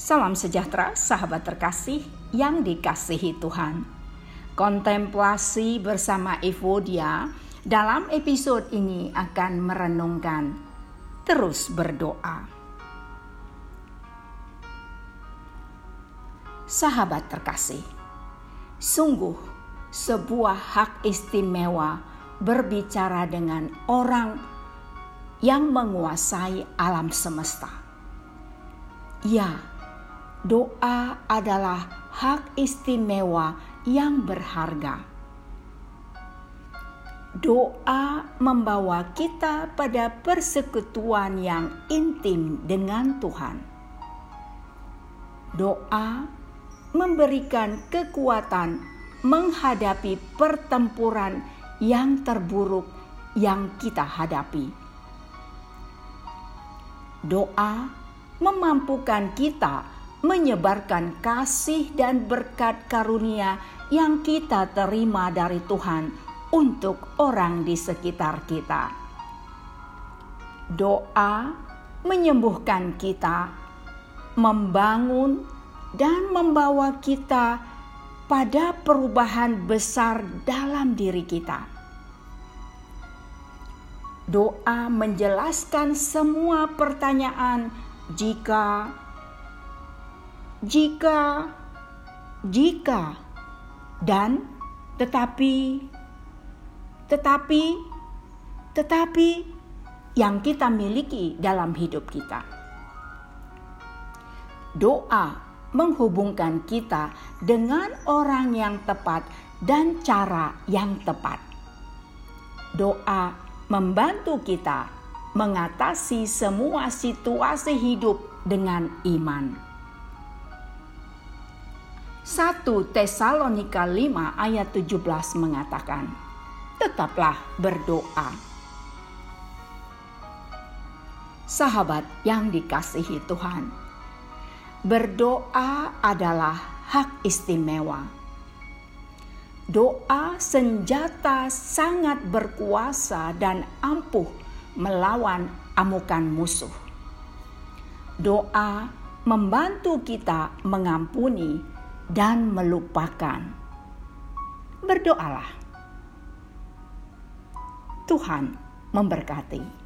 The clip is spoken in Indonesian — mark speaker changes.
Speaker 1: Salam sejahtera, sahabat terkasih yang dikasihi Tuhan. Kontemplasi bersama Evodia dalam episode ini akan merenungkan terus berdoa. Sahabat terkasih, sungguh sebuah hak istimewa berbicara dengan orang yang menguasai alam semesta. Ya, doa adalah hak istimewa yang berharga. Doa membawa kita pada persekutuan yang intim dengan Tuhan. Doa memberikan kekuatan menghadapi pertempuran yang terburuk yang kita hadapi. Doa memampukan kita menyebarkan kasih dan berkat karunia yang kita terima dari Tuhan untuk orang di sekitar kita. Doa menyembuhkan kita, membangun, dan membawa kita pada perubahan besar dalam diri kita. Doa menjelaskan semua pertanyaan jika jika, jika, dan tetapi, tetapi, tetapi yang kita miliki dalam hidup kita. Doa menghubungkan kita dengan orang yang tepat dan cara yang tepat. Doa membantu kita mengatasi semua situasi hidup dengan iman. 1 Tesalonika 5 ayat 17 mengatakan, Tetaplah berdoa. Sahabat yang dikasihi Tuhan, berdoa adalah hak istimewa. Doa senjata sangat berkuasa dan ampuh melawan amukan musuh. Doa membantu kita mengampuni dan melupakan. Berdoalah. Tuhan memberkati.